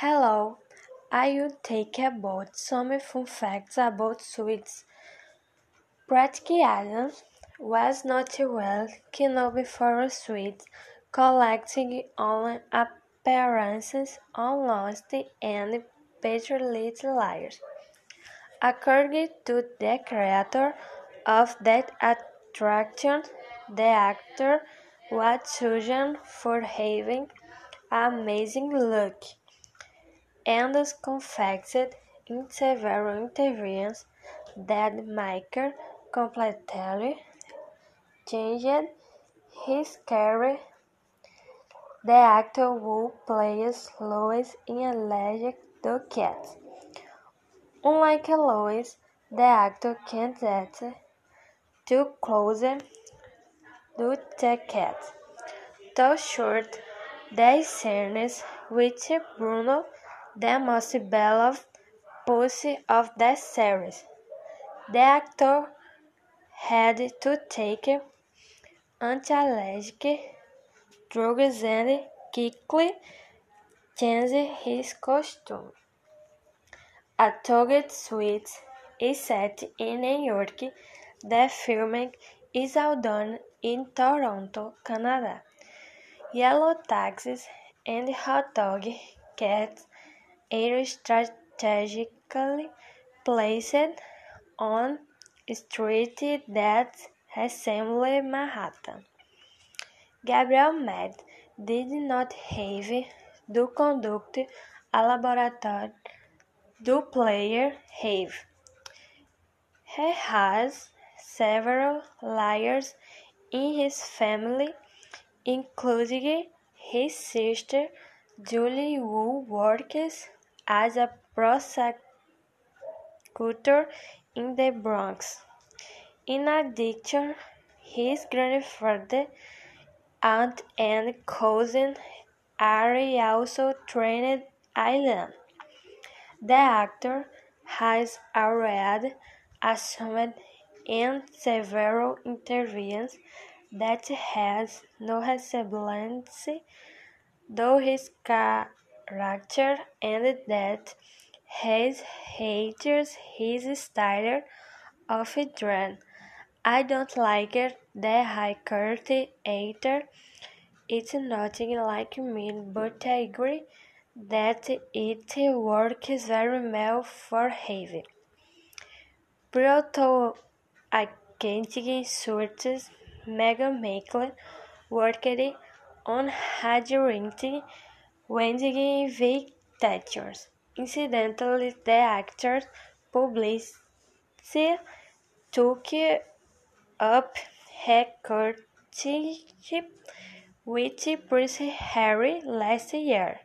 Hello, I will take about some fun facts about. Patrick Adams was not well known for sweets, collecting on appearances on Lost and Pretty Little Liars. According to the creator of that attraction, the actor was chosen for having amazing look and confessed in several interviews that Michael completely changed his career. The actor who plays Louis is allergic to cats. Unlike Louis, the actor can't get too close to the cat. To shoot the scenes with Bruno the most beloved pussy of the series. The actor had to take anti-allergic drugs and quickly change his costume. A Target Suite is set in New York. The filming is done in Toronto, Canada. Yellow taxis and hot dog cats are strategically placed on streets that resemble Manhattan. Gabriel Mead did not have to conduct a laboratory do player have. He has several layers in his family, including his sister Julie who works as a prosecutor in the Bronx. In addition, his grandfather, aunt, and cousin are also trained aliens. The actor has already assumed in several interviews that he has no resemblance to his character and that he hates his style of dress. I don't like it, the high-cut actor. It's nothing like me, but I agree that it works very well for Harvey. Proto Agentic Suits Meghan Markle worked on Radiant wedding invitations. Incidentally, the actor's publicity took up her courtship with Prince Harry last year.